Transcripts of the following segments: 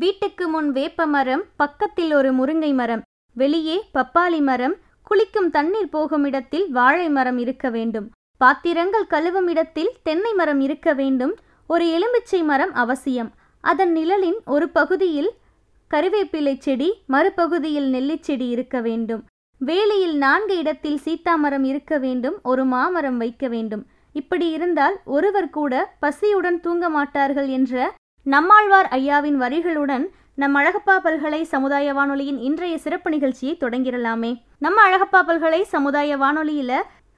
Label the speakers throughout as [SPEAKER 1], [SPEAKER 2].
[SPEAKER 1] வீட்டுக்கு முன் வேப்ப மரம் பக்கத்தில் ஒரு முருங்கை மரம் வெளியே பப்பாளி மரம் குளிக்கும் தண்ணீர் போகும் இடத்தில் வாழை மரம் இருக்க வேண்டும். பாத்திரங்கள் கழுவும் இடத்தில் தென்னை மரம் இருக்க வேண்டும். ஒரு எலுமிச்சை மரம் அவசியம். அதன் நிழலின் ஒரு பகுதியில் கருவேப்பிலை செடி மறுபகுதியில் நெல்லிச்செடி இருக்க வேண்டும். வேலியில் நான்கு இடத்தில் சீத்தாமரம் இருக்க வேண்டும். ஒரு மாமரம் வைக்க வேண்டும். இப்படி இருந்தால் ஒருவர் கூட பசியுடன் தூங்க மாட்டார்கள் என்ற நம்மாழ்வார் ஐயாவின் வரிகளுடன் நம் அழகப்பா பல்கலை சமுதாய வானொலியின் இன்றைய சிறப்பு நிகழ்ச்சியை தொடங்கிடலாமே. நம்ம அழகப்பா பல்கலை சமுதாய வானொலியில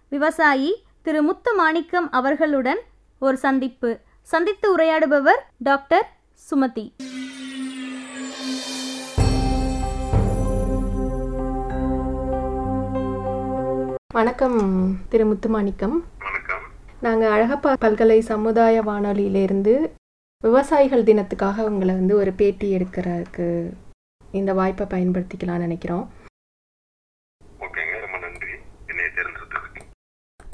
[SPEAKER 1] விவசாயி திரு முத்து மாணிக்கம் அவர்களுடன் ஒரு சந்திப்பு. சந்தித்து உரையாடுபவர் டாக்டர் சுமதி.
[SPEAKER 2] வணக்கம் திரு முத்துமாணிக்கம்
[SPEAKER 3] வணக்கம்.
[SPEAKER 2] நாங்கள் அழகப்பா பல்கலை சமுதாய வானொலியிலிருந்து விவசாயிகள் தினத்துக்காக உங்களை வந்து ஒரு பேட்டி எடுக்கிறதுக்கு இந்த வாய்ப்பை பயன்படுத்திக்கலாம்னு நினைக்கிறோம்.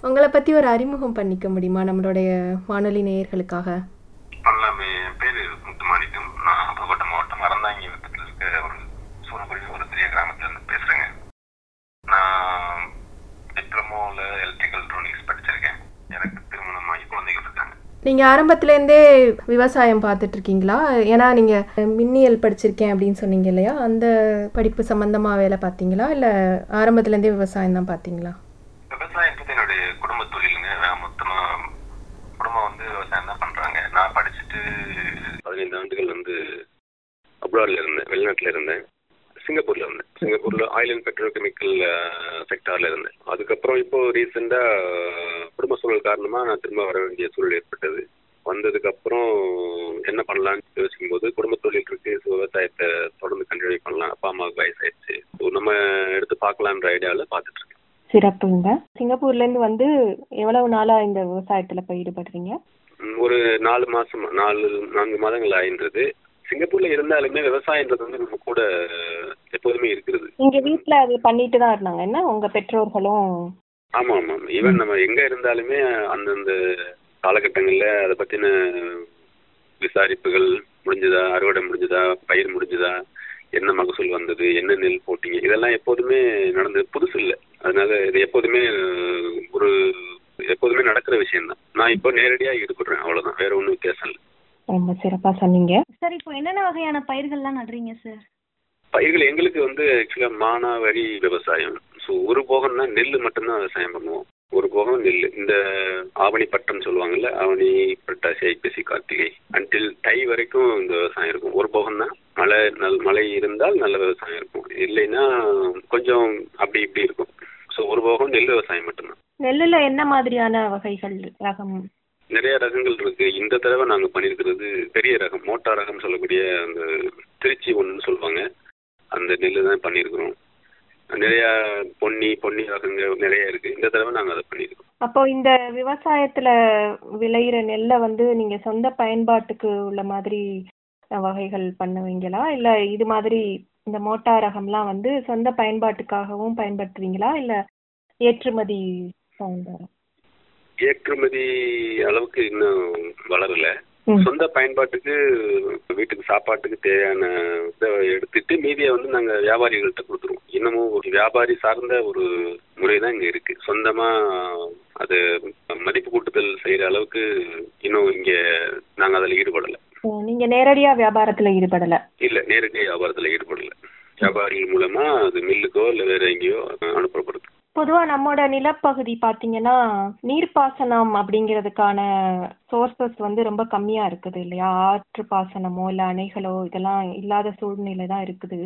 [SPEAKER 2] உங்களை பற்றி ஒரு அறிமுகம் பண்ணிக்க முடியுமா? நம்மளுடைய வானொலி நேயர்களுக்காக.
[SPEAKER 3] பண்ணலாமே என் பேரு முத்துமாணிக்கம். நான் புதுக்கோட்டை மாவட்டம் அறந்தாங்கி இருக்க ஒரு சூரக்குடி ஒரு பெரிய கிராமத்துல இருந்து பேசுறேங்க நான் டிப்ளமோவில் எலக்ட்ரிக்கல் ட்ரோனிக்ஸ் படிச்சிருக்கேன் எனக்கு திருமணமாகி குழந்தைகள் இருக்காங்க
[SPEAKER 2] நீங்கள் ஆரம்பத்துலேருந்தே விவசாயம் பார்த்துட்டு இருக்கீங்களா ஏன்னா நீங்கள் மின்னியல் படிச்சிருக்கேன் அப்படின்னு சொன்னீங்க இல்லையா? அந்த படிப்பு சம்மந்தமாக வேலை பார்த்தீங்களா? இல்லை ஆரம்பத்துலேருந்தே விவசாயம் தான் பார்த்தீங்களா?
[SPEAKER 3] விவசாயம் பத்தி என்னுடைய குடும்ப தொழிலுங்க குடும்பம் வந்து விவசாயம் தான் பண்றாங்க. நான் படிச்சுட்டு பதினைந்து ஆண்டுகள் வந்து அப்ராட்ல இருந்தேன். வெளிநாட்டுல இருந்தேன். சிங்கப்பூர்ல இருந்தேன். சிங்கப்பூர்ல ஆயில் அண்ட் பெட்ரோகெமிக்கல் செக்டார்ல இருந்தேன். அதுக்கப்புறம் இப்போ ரீசெண்டா குடும்ப சூழல் காரணமா நான் திரும்ப வர வேண்டிய சூழல் ஏற்பட்டது. வந்ததுக்கு அப்புறம் என்ன பண்ணலாம்னு யோசிக்கும் போது குடும்ப தொழில் இருக்கு விவசாயத்தை தொடர்ந்து கண்டினியூ பண்ணலாம். அப்பா அம்மாவுக்கு வயசாயிடுச்சு. நம்ம எடுத்து பார்க்கலான்ற ஐடியாவில் பார்த்துட்டு இருக்கேன்
[SPEAKER 2] சிறப்புங்க சிங்கப்பூர்லேருந்து வந்து எவ்வளவு நாளாக இந்த விவசாயத்தில் போய் ஈடுபடுறீங்க?
[SPEAKER 3] ஒரு நாலு மாசம் நாலு நான்கு மாதங்கள் ஆயின்றது. சிங்கப்பூர்ல இருந்தாலுமே விவசாயன்றது வந்து நம்ம கூட எப்போதுமே இருக்கிறது.
[SPEAKER 2] இங்க வீட்ல அது பண்ணிட்டு தான் இருந்தாங்க. என்ன? உங்க பெற்றோர்களும்?
[SPEAKER 3] ஆமா ஆமா ஈவன் நம்ம எங்க இருந்தாலுமே அந்தந்த காலகட்டங்கள்ல அதை பத்தின விசாரிப்புகள் முடிஞ்சதா? அறுவடை முடிஞ்சதா? பயிர் முடிஞ்சதா? என்ன மகசூல் வந்தது? என்ன நெல் போட்டீங்க? இதெல்லாம் எப்போதுமே நடந்தது. புதுசு இல்லை. அதனால இது எப்போதுமே ஒரு எப்போதுமே நடக்கிற விஷயம் தான் நான் இப்போ நேரடியா ஈடுபடுறேன். அவ்வளவுதான். வேற ஒன்றும் வித்தியாசம் இல்லை.
[SPEAKER 2] ரொம்ப சிறப்பா சொன்னீங்க.
[SPEAKER 1] சார் இப்போ என்னென்ன வகையான பயிர்கள்லாம் நடுறீங்க சார்
[SPEAKER 3] பயிர்கள் எங்களுக்கு வந்து ஆக்சுவலா மானாவாரி விவசாயம். ஸோ ஒரு போகம் தான் நெல் மட்டும்தான் விவசாயம் பண்ணுவோம். ஒரு போகம் நெல் இந்த ஆவணி பட்டம் சொல்லுவாங்கல்ல ஆவணி புரட்டாசி ஐப்பசி கார்த்திகை. அன்டில் தை வரைக்கும் இந்த விவசாயம் இருக்கும். ஒரு போகம் தான் மழை நல் மழை இருந்தால் நல்ல விவசாயம் இருக்கும். இல்லைன்னா கொஞ்சம் அப்படி இப்படி இருக்கும். ஸோ ஒரு போகம் நெல் விவசாயம் மட்டும்தான்.
[SPEAKER 2] நெல்லுல என்ன மாதிரியான வகைகள் ரகம்?
[SPEAKER 3] நிறைய ரகங்கள் இருக்கு. இந்த தடவை நாங்க பண்ணியிருக்கிறது பெரிய ரகம் மோட்டார் ரகம் சொல்லக்கூடிய அந்த திருச்சி ஒன்றுன்னு சொல்லுவாங்க. அந்த நெல்லு தான் பண்ணியிருக்கிறோம் நிறைய பொன்னி பொன்னி ரகங்கள் நிறைய இருக்கு. இந்த தடவை நாங்க அதை பண்ணியிருக்கோம்
[SPEAKER 2] அப்போ இந்த விவசாயத்துல விளையிற நெல்லை வந்து நீங்க சொந்த பயன்பாட்டுக்கு உள்ள மாதிரி வகைகள் பண்ணுவீங்களா? இல்ல இது மாதிரி இந்த மோட்டார் ரகம்லாம் வந்து சொந்த பயன்பாட்டுக்காகவும் பயன்படுத்துவீங்களா? இல்ல ஏற்றுமதி சார்ந்த
[SPEAKER 3] ஏற்றுமதி அளவுக்கு இன்னும் வளரல. சொந்த பயன்பாட்டுக்கு வீட்டுக்கு சாப்பாட்டுக்கு தேவையான இதை எடுத்துட்டு மீதியை வந்து நாங்க வியாபாரிகள்கிட்ட கொடுத்துருவோம். இன்னமும் ஒரு வியாபாரி சார்ந்த ஒரு முறை தான் இங்க இருக்கு. சொந்தமா அது மதிப்பு கூட்டுதல் செய்யற அளவுக்கு இன்னும் இங்க நாங்க அதுல ஈடுபடல.
[SPEAKER 2] நீங்க நேரடியா வியாபாரத்துல ஈடுபடல?
[SPEAKER 3] இல்ல நேரடி வியாபாரத்துல ஈடுபடல. வியாபாரிகள் மூலமா அது மில்லுக்கோ இல்ல வேற எங்கேயோ அனுப்பப்படுது.
[SPEAKER 2] பொதுவா நம்மோட நிலப்பகுதி பாத்தீங்கன்னா நீர்ப்பாசனம் அப்படிங்கிறதுக்கான சோர்சஸ் வந்து ரொம்ப கம்மியா இருக்குது இல்லையா? ஆற்று பாசனமோ இல்ல அணைகளோ இதெல்லாம் இல்லாத சூழ்நிலை தான் இருக்குது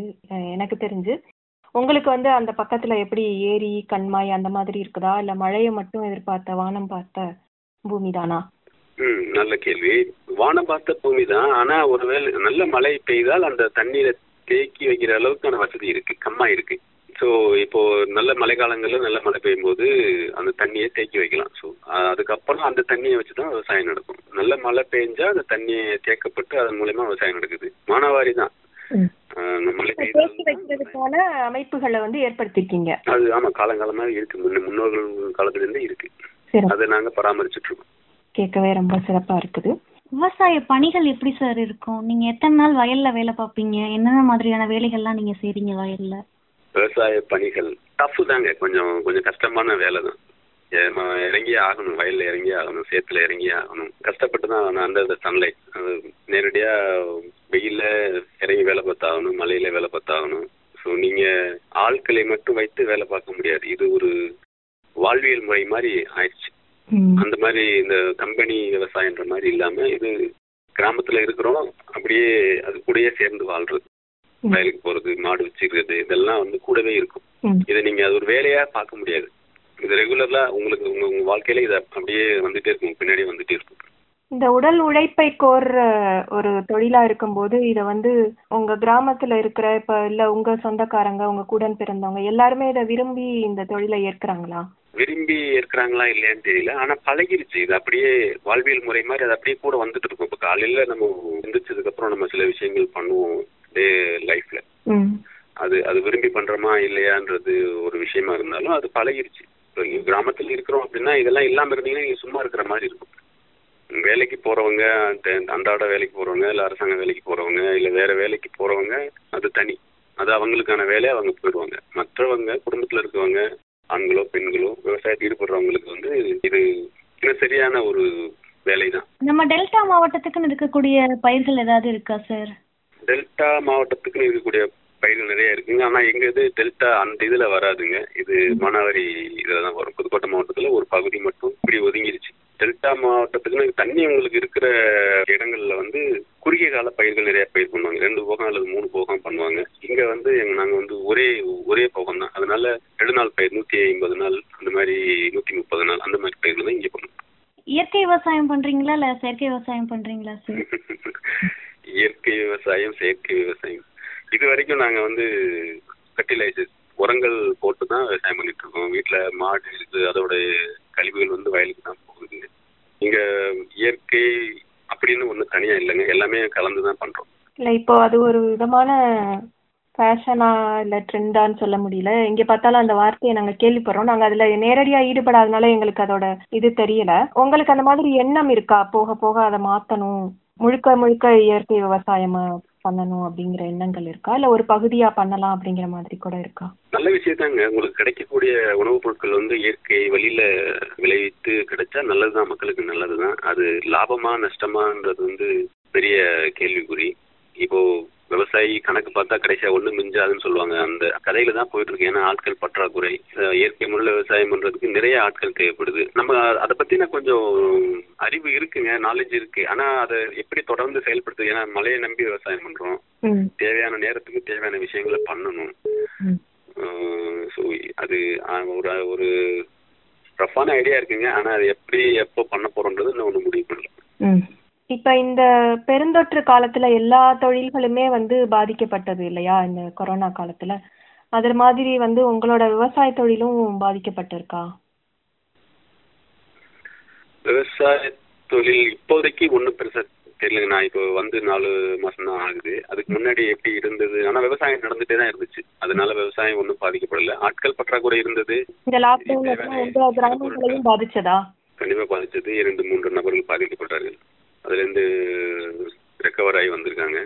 [SPEAKER 2] எனக்கு தெரிஞ்சு. உங்களுக்கு வந்து அந்த பக்கத்துல எப்படி ஏரி கண்மாய் அந்த மாதிரி இருக்குதா? இல்ல மழையை மட்டும் எதிர்பார்த்த வானம் பார்த்த பூமி தானா?
[SPEAKER 3] ம் நல்ல கேள்வி. வானம் பார்த்த பூமி தான். ஆனா ஒருவேளை நல்ல மழை பெய்தால் அந்த தண்ணீரை தேக்கி வைக்கிற அளவுக்கான வசதி இருக்கு கம்மா இருக்கு. ஸோ இப்போ நல்ல மழை காலங்களில் நல்ல மழை பெய்யும் போது அந்த தண்ணியை தேக்கி வைக்கலாம். ஸோ அதுக்கப்புறம் அந்த தண்ணியை வச்சு தான் விவசாயம் நடக்கும். நல்ல மழை பெஞ்சா அந்த தண்ணியை தேக்கப்பட்டு அதன் மூலயமா விவசாயம் நடக்குது. மானாவாரி தான்.
[SPEAKER 2] அமைப்புகளை வந்து ஏற்படுத்திருக்கீங்க.
[SPEAKER 3] அது ஆமா காலங்காலமா இருக்கு. முன்ன முன்னோர்கள் காலத்துல இருந்தே இருக்கு.
[SPEAKER 2] சரி
[SPEAKER 3] அதை நாங்க பராமரிச்சுட்டு இருக்கோம்
[SPEAKER 2] கேட்கவே ரொம்ப சிறப்பா இருக்குது.
[SPEAKER 4] விவசாய பணிகள் எப்படி சார் இருக்கும்? நீங்க எத்தனை நாள் வயல்ல வேலை பார்ப்பீங்க? என்னென்ன மாதிரியான வேலைகள்லாம் நீங்க செய்றீங்க வயல்ல?
[SPEAKER 3] விவசாய பணிகள். டஃப் தாங்க. கொஞ்சம் கொஞ்சம் கஷ்டமான வேலை தான் இறங்கியே ஆகணும். வயல்ல இறங்கியே ஆகணும். சேத்துல இறங்கியே ஆகணும். கஷ்டப்பட்டு தான் அந்த சன்லைட் அது நேரடியா வெயில்ல இறங்கி வேலை பார்த்தாகணும். மழையில வேலை பார்த்தாகணும். ஸோ நீங்க ஆட்களை மட்டும் வைத்து வேலை பார்க்க முடியாது. இது ஒரு வாழ்வியல் முறை மாதிரி ஆயிடுச்சு. அந்த மாதிரி இந்த கம்பெனி விவசாயன்ற மாதிரி இல்லாம இது கிராமத்துல இருக்கிறோம். அப்படியே அது கூடயே சேர்ந்து வாழ்றது. வயலுக்கு போறது மாடு வச்சுக்கிறது இதெல்லாம் வந்து கூடவே இருக்கும். இதை நீங்க அது ஒரு வேலையா பார்க்க முடியாது. இது ரெகுலரா உங்களுக்கு உங்க உங்க வாழ்க்கையில இது அப்படியே வந்துட்டே இருக்கும் பின்னாடியே வந்துட்டே இருக்கும்.
[SPEAKER 2] இந்த உடல் உழைப்பை கோர்ற ஒரு தொழிலா இருக்கும்போது இத வந்து உங்க கிராமத்துல இருக்கிற இப்ப இல்ல உங்க சொந்தக்காரங்க உங்க கூட பிறந்தவங்க எல்லாருமே இத விரும்பி இந்த தொழிலை ஏற்கறாங்களா?
[SPEAKER 3] விரும்பி இருக்கிறாங்களா இல்லையான்னு தெரியல. ஆனா பழகிருச்சு. இது அப்படியே வாழ்வியல் முறை மாதிரி அது அப்படியே கூட வந்துட்டு இருக்கும். இப்போ காலையில நம்ம எந்திரிச்சதுக்கு அப்புறம் நம்ம சில விஷயங்கள் பண்ணுவோம். டே லைஃப்ல அது அது விரும்பி பண்றோமா இல்லையான்றது ஒரு விஷயமா இருந்தாலும் அது பழகிருச்சு. இப்போ கிராமத்துல இருக்கிறோம் அப்படின்னா இதெல்லாம் இல்லாம இருந்தீங்கன்னா நீங்க சும்மா இருக்கிற மாதிரி இருக்கும். வேலைக்கு போறவங்க அன்றாட வேலைக்கு போறவங்க இல்ல அரசாங்க வேலைக்கு போறவங்க இல்ல வேற வேலைக்கு போறவங்க அது தனி. அது அவங்களுக்கான வேலையை அவங்க போயிடுவாங்க. மற்றவங்க குடும்பத்துல இருக்கவங்க ஆண்களோ பெண்களோ விவசாயத்தில் ஈடுபடுறவங்களுக்கு வந்து இது சரியான ஒரு வேலை தான்
[SPEAKER 4] நம்ம டெல்டா மாவட்டத்துக்குன்னு இருக்கக்கூடிய பயிர்கள் ஏதாவது இருக்கா சார்
[SPEAKER 3] டெல்டா மாவட்டத்துக்குன்னு இருக்கக்கூடிய பயிர்கள் நிறைய இருக்குங்க. ஆனா எங்க இது டெல்டா அந்த இதுல வராதுங்க. இது மானாவாரி இதுல தான் வரும். புதுக்கோட்டை மாவட்டத்துல ஒரு பகுதி மட்டும் இப்படி ஒதுங்கிருச்சு. டெல்டா மாவட்டத்துக்குன்னு தண்ணி உங்களுக்கு இருக்கிற இடங்கள்ல வந்து குறுகிய கால பயிர்கள் நிறைய பயிர் பண்ணுவாங்க. ரெண்டு போகம் அல்லது மூணு போகம் பண்ணுவாங்க. இங்க வந்து எங்க நாங்க வந்து ஒரே ஒரே போகம் தான். அதனால ரெண்டு நாள் பயிர் நூத்தி ஐம்பது நாள் அந்த மாதிரி நூத்தி முப்பது நாள் அந்த மாதிரி பயிர்கள் தான் இங்க பண்ணுவோம்.
[SPEAKER 4] இயற்கை விவசாயம் பண்றீங்களா இல்ல செயற்கை விவசாயம் பண்றீங்களா சார்
[SPEAKER 3] இயற்கை விவசாயம் செயற்கை விவசாயம். இது வரைக்கும் நாங்கள் வந்து ஃபர்டிலைசர்ஸ் உரங்கள் போட்டு தான் விவசாயம் பண்ணிட்டு இருக்கோம். வீட்டில் மாடு இருக்கு அதோட கழிவுகள் வந்து வயலுக்கு தான் போகுது. இங்கே இயற்கை அப்படின்னு ஒன்றும் தனியாக இல்லைங்க. எல்லாமே கலந்து தான் பண்ணுறோம்
[SPEAKER 2] இல்லை இப்போ அது ஒரு விதமான ஃபேஷனா இல்லை ட்ரெண்டான்னு சொல்ல முடியல. எங்கே பார்த்தாலும் அந்த வார்த்தையை நாங்கள் கேள்விப்படுறோம். நாங்கள் அதில் நேரடியாக ஈடுபடாதனால எங்களுக்கு அதோட இது தெரியல. உங்களுக்கு அந்த மாதிரி எண்ணம் இருக்கா? போக போக அதை மாற்றணும் முழுக்க முழுக்க இயற்கை விவசாயமா பண்ணணும் அப்படிங்கிற எண்ணங்கள் இருக்கா? இல்ல ஒரு பகுதியா பண்ணலாம் அப்படிங்கிற மாதிரி கூட இருக்கா?
[SPEAKER 3] நல்ல விஷயத்தாங்க உங்களுக்கு கிடைக்கக்கூடிய உணவுப் பொருட்கள் வந்து இயற்கை வழியில விளைவித்து கிடைச்சா நல்லதுதான். மக்களுக்கு நல்லதுதான். அது லாபமா நஷ்டமான்றது வந்து பெரிய கேள்விக்குறி. இப்போ விவசாயி கணக்கு பார்த்தா கடைசியா ஒண்ணு மிஞ்சாதுன்னு சொல்லுவாங்க. அந்த கதையில தான் போயிட்டு இருக்கு. ஏன்னா ஆட்கள் பற்றாக்குறை இயற்கை முறையில் விவசாயம் பண்றதுக்கு நிறைய ஆட்கள் தேவைப்படுது. நம்ம அதை பத்தின கொஞ்சம் அறிவு இருக்குங்க நாலேஜ் இருக்கு. ஆனா அதை எப்படி தொடர்ந்து செயல்படுத்து ஏன்னா மழையை நம்பி விவசாயம் பண்றோம். தேவையான நேரத்துக்கு தேவையான விஷயங்களை பண்ணணும். ஸோ அது ஒரு ஒரு ரஃப்பான ஐடியா இருக்குங்க. ஆனா அது எப்படி எப்போ பண்ண போறோன்றது இன்னும் ஒன்று முடிவு பண்ணல.
[SPEAKER 2] இப்ப இந்த பெருந்தொற்று காலத்துல எல்லா தொழில்களுமே வந்து பாதிக்கப்பட்டது இல்லையா? இந்த கொரோனா காலத்துல. அது மாதிரி வந்து உங்களோட விவசாய தொழிலும் பாதிக்கப்பட்டிருக்கா?
[SPEAKER 3] விவசாய தொழில் இப்போதைக்கு ஒன்றும் பெருசா தெரியலங்க. நான் இப்போ வந்து நாலு மாசம் தான் ஆகுது. அதுக்கு முன்னாடி எப்படி இருந்தது? ஆனா விவசாயம் நடந்துட்டே தான் இருந்துச்சு. அதனால விவசாயம் ஒன்றும் பாதிக்கப்படல. ஆட்கள் பற்றாக்குறை இருந்தது.
[SPEAKER 2] இந்த கிராமங்களையும் பாதிச்சதா?
[SPEAKER 3] கண்டிப்பா பாதிச்சது. இரண்டு மூன்று நபர்கள் பாதிக்கப்பட்டார்கள். அதுல இருந்து ரெக்கவர் ஆகி வந்திருக்காங்க.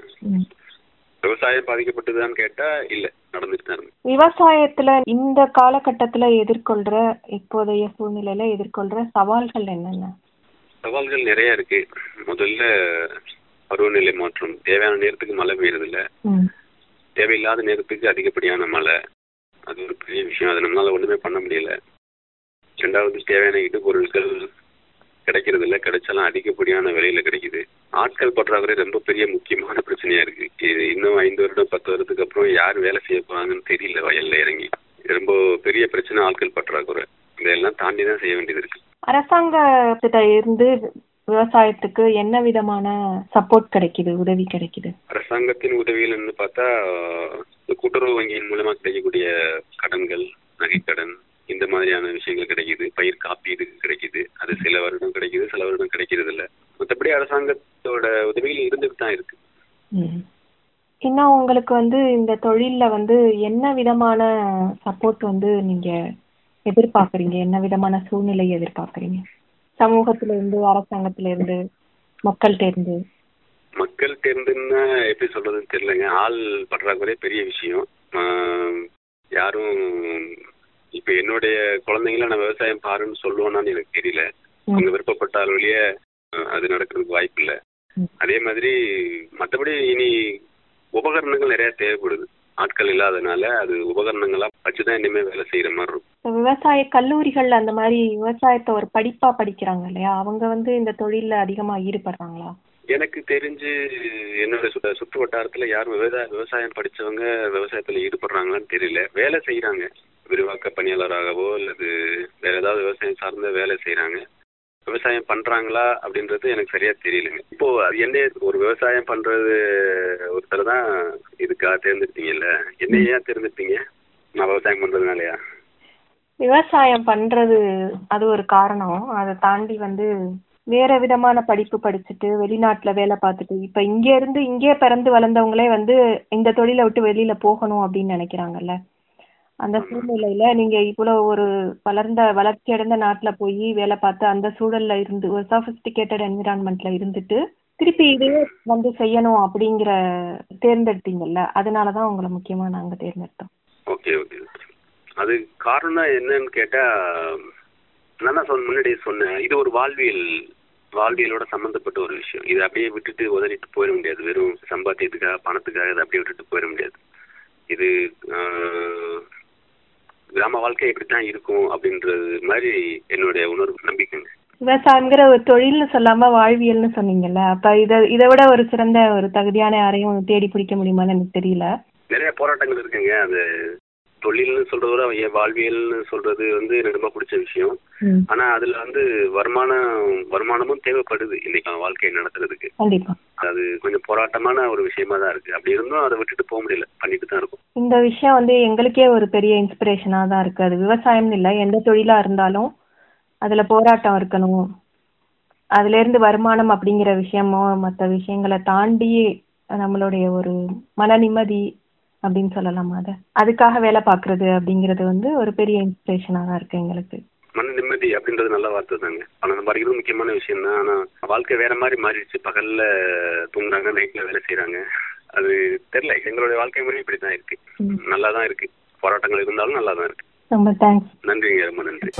[SPEAKER 3] விவசாயம் பாதிக்கப்பட்டதான்னு கேட்டா இல்ல நடந்துட்டு தான்
[SPEAKER 2] விவசாயத்துல இந்த காலகட்டத்துல எதிர்கொள்ற இப்போதைய சூழ்நிலையில எதிர்கொள்ற சவால்கள் என்னென்ன?
[SPEAKER 3] சவால்கள் நிறைய இருக்கு. முதல்ல பருவநிலை மாற்றம். தேவையான நேரத்துக்கு மழை பெய்யறது இல்ல தேவையில்லாத நேரத்துக்கு அதிகப்படியான மழை. அது ஒரு பெரிய விஷயம். அதை நம்மளால ஒண்ணுமே பண்ண முடியல. ரெண்டாவது தேவையான இடுபொருட்கள் கிடைக்கிறது இல்ல கிடைச்சாலும் அதிகப்படியான விலையில கிடைக்குது. ஆட்கள் பற்றாக்குறை ரொம்ப பெரிய முக்கியமான பிரச்சனையா இருக்கு. இது இன்னும் ஐந்து வருடம் பத்து வருடத்துக்கு அப்புறம் யார் வேலை செய்ய போறாங்கன்னு தெரியல வயல்ல இறங்கி. ரொம்ப பெரிய பிரச்சனை ஆட்கள் பற்றாக்குறை. இதெல்லாம் தாண்டி தான் செய்ய வேண்டியது இருக்கு.
[SPEAKER 2] அரசாங்கத்திட்ட இருந்து விவசாயத்துக்கு என்ன விதமான சப்போர்ட் கிடைக்குது உதவி கிடைக்குது?
[SPEAKER 3] அரசாங்கத்தின் உதவிகள்னு பார்த்தா இந்த கூட்டுறவு வங்கியின் மூலமா கிடைக்கக்கூடிய கடன்கள் நகைக்கடன் இந்த மாதிரியான விஷயங்கள் கிடைக்குது. பயிர் காப்பீடு கிடைக்குது. அது சில வருடம் கிடைக்குது சில வருடம் கிடைக்கிறது இல்ல மற்றபடி அரசாங்கத்தோட உதவிகள் இருந்துட்டு தான் இருக்கு.
[SPEAKER 2] இன்னும் உங்களுக்கு வந்து இந்த தொழில்ல வந்து என்ன விதமான சப்போர்ட் வந்து நீங்க எதிர்பார்க்கறீங்க? என்ன விதமான சூழ்நிலையை எதிர்பார்க்கறீங்க? சமூகத்துல இருந்து அரசாங்கத்துல இருந்து மக்கள்கிட்ட இருந்து.
[SPEAKER 3] மக்கள் தேர்ந்துன்னா எப்படி சொல்றதுன்னு தெரியலங்க. ஆள் பற்றாக்குறை பெரிய விஷயம். யாரும் இப்ப என்னுடைய குழந்தைங்கள நான் விவசாயம் பாருன்னு சொல்லுவேனான்னு எனக்கு தெரியல. அவங்க விருப்பப்பட்டால் வழிய அது நடக்கிறதுக்கு வாய்ப்பு இல்லை. அதே மாதிரி மற்றபடி இனி உபகரணங்கள் நிறைய தேவைப்படுது. ஆட்கள் இல்லாதனால அது உபகரணங்களா வச்சுதான் இனிமே வேலை செய்யற மாதிரி இருக்கும்.
[SPEAKER 2] விவசாய கல்லூரிகள்ல அந்த மாதிரி விவசாயத்தை ஒரு படிப்பா படிக்கிறாங்க இல்லையா? அவங்க வந்து இந்த தொழில்ல அதிகமா ஈடுபடுறாங்களா?
[SPEAKER 3] எனக்கு தெரிஞ்சு என்னோட சுற்று வட்டாரத்துல யாரும் விவசாய விவசாயம் படிச்சவங்க விவசாயத்துல ஈடுபடுறாங்களான்னு தெரியல. வேலை செய்யறாங்க விரிவாக்க பணியாளராகவோ அல்லது வேற ஏதாவது விவசாயம் சார்ந்த வேலை செய்யறாங்க விவசாயம் பண்றாங்களா அப்படின்றது எனக்கு சரியா தெரியலங்க. இப்போ அது என்ன ஒரு விவசாயம் பண்றது ஒருத்தர் தான் இதுக்காக தேர்ந்தெடுத்தீங்கல்ல? என்ன ஏன் தேர்ந்தெடுத்தீங்க? நான் விவசாயம் பண்றதுனாலயா?
[SPEAKER 2] விவசாயம் பண்றது அது ஒரு காரணம். அதை தாண்டி வந்து வேற விதமான படிப்பு படிச்சுட்டு வெளிநாட்டுல வேலை பார்த்துட்டு இப்ப இங்க இருந்து இங்கே பிறந்து வளர்ந்தவங்களே வந்து இந்த தொழிலை விட்டு வெளியில போகணும் அப்படின்னு நினைக்கிறாங்கல்ல? அந்த சூழ்நிலையில நீங்க இவ்வளவு ஒரு வளர்ந்த வளர்ச்சி அடைந்த நாட்டுல போய் வேலை பார்த்து அந்த சூழல்ல இருந்து ஒரு சஃபிஸ்டிகேட்டட் என்விரான்மெண்ட்ல இருந்துட்டு திருப்பி இதையே வந்து செய்யணும் அப்படிங்கிற தேர்ந்தெடுத்தீங்கல்ல அதனாலதான் உங்களை முக்கியமா நாங்க தேர்ந்தெடுத்தோம்.
[SPEAKER 3] ஓகே ஓகே அது காரணம் என்னன்னு கேட்டா நான் தான் சொன்ன முன்னாடியே சொன்னேன். இது ஒரு வாழ்வியல் வாழ்வியலோட சம்மந்தப்பட்ட ஒரு விஷயம். இதை அப்படியே விட்டுட்டு உதறிட்டு போயிட முடியாது. வெறும் சம்பாத்தியத்துக்காக பணத்துக்காக இதை அப்படியே விட்டுட்டு போயிட முடியாது. இது கிராம வாழ்க்கை இப்படித்தான் இருக்கும் அப்படின்றது மாதிரி என்னுடைய உணர்வு நம்பிக்கைங்க.
[SPEAKER 2] விவசாயங்கிற ஒரு தொழில்னு சொல்லாம வாழ்வியல்னு சொன்னீங்கல்ல அப்ப இத இதை விட ஒரு சிறந்த ஒரு தகுதியான யாரையும் தேடி பிடிக்க முடியுமான்னு எனக்கு தெரியல.
[SPEAKER 3] நிறைய போராட்டங்கள் இருக்குங்க அது தொழில்னு சொல்றத விட என் வாழ்வியல்னு சொல்றது வந்து எனக்கு ரொம்ப பிடிச்ச விஷயம். ஆனா அதுல வந்து வருமானம் வருமானமும் தேவைப்படுது. இன்னைக்கு வாழ்க்கையை நடத்துறதுக்கு. அது கொஞ்சம் போராட்டமான ஒரு விஷயமா தான் இருக்கு. அப்படி இருந்தும் அதை விட்டுட்டு போக முடியல. பண்ணிட்டு தான் இருக்கும்.
[SPEAKER 2] இந்த விஷயம் வந்து எங்களுக்கே ஒரு பெரிய இன்ஸ்பிரேஷனா தான் இருக்கு. அது விவசாயம்னு இல்லை எந்த தொழிலா இருந்தாலும் அதுல போராட்டம் இருக்கணும். அதுல இருந்து வருமானம் அப்படிங்கிற விஷயமோ மற்ற விஷயங்களை தாண்டி நம்மளுடைய ஒரு மன நிம்மதி அப்படின்னு சொல்லலாமா அதை. அதுக்காக வேலை பார்க்கறது அப்படிங்கிறது வந்து ஒரு பெரிய இன்ஸ்பிரேஷனா தான் இருக்கு எங்களுக்கு.
[SPEAKER 3] மன நிம்மதி அப்படின்றது நல்ல வார்த்தை தாங்க. பணம் சம்பாதிக்கிறது முக்கியமான விஷயம் தான் ஆனா வாழ்க்கை வேற மாதிரி மாறிடுச்சு. பகல்ல தூங்குறாங்க நைட்ல வேலை செய்யறாங்க அது தெரியல. எங்களுடைய வாழ்க்கை முறை இப்படி தான் இருக்கு. நல்லா தான் இருக்கு. போராட்டங்கள் இருந்தாலும் நல்லா தான் இருக்கு.
[SPEAKER 2] ரொம்ப தேங்க்ஸ்
[SPEAKER 3] நன்றிங்க. ரொம்ப நன்றி.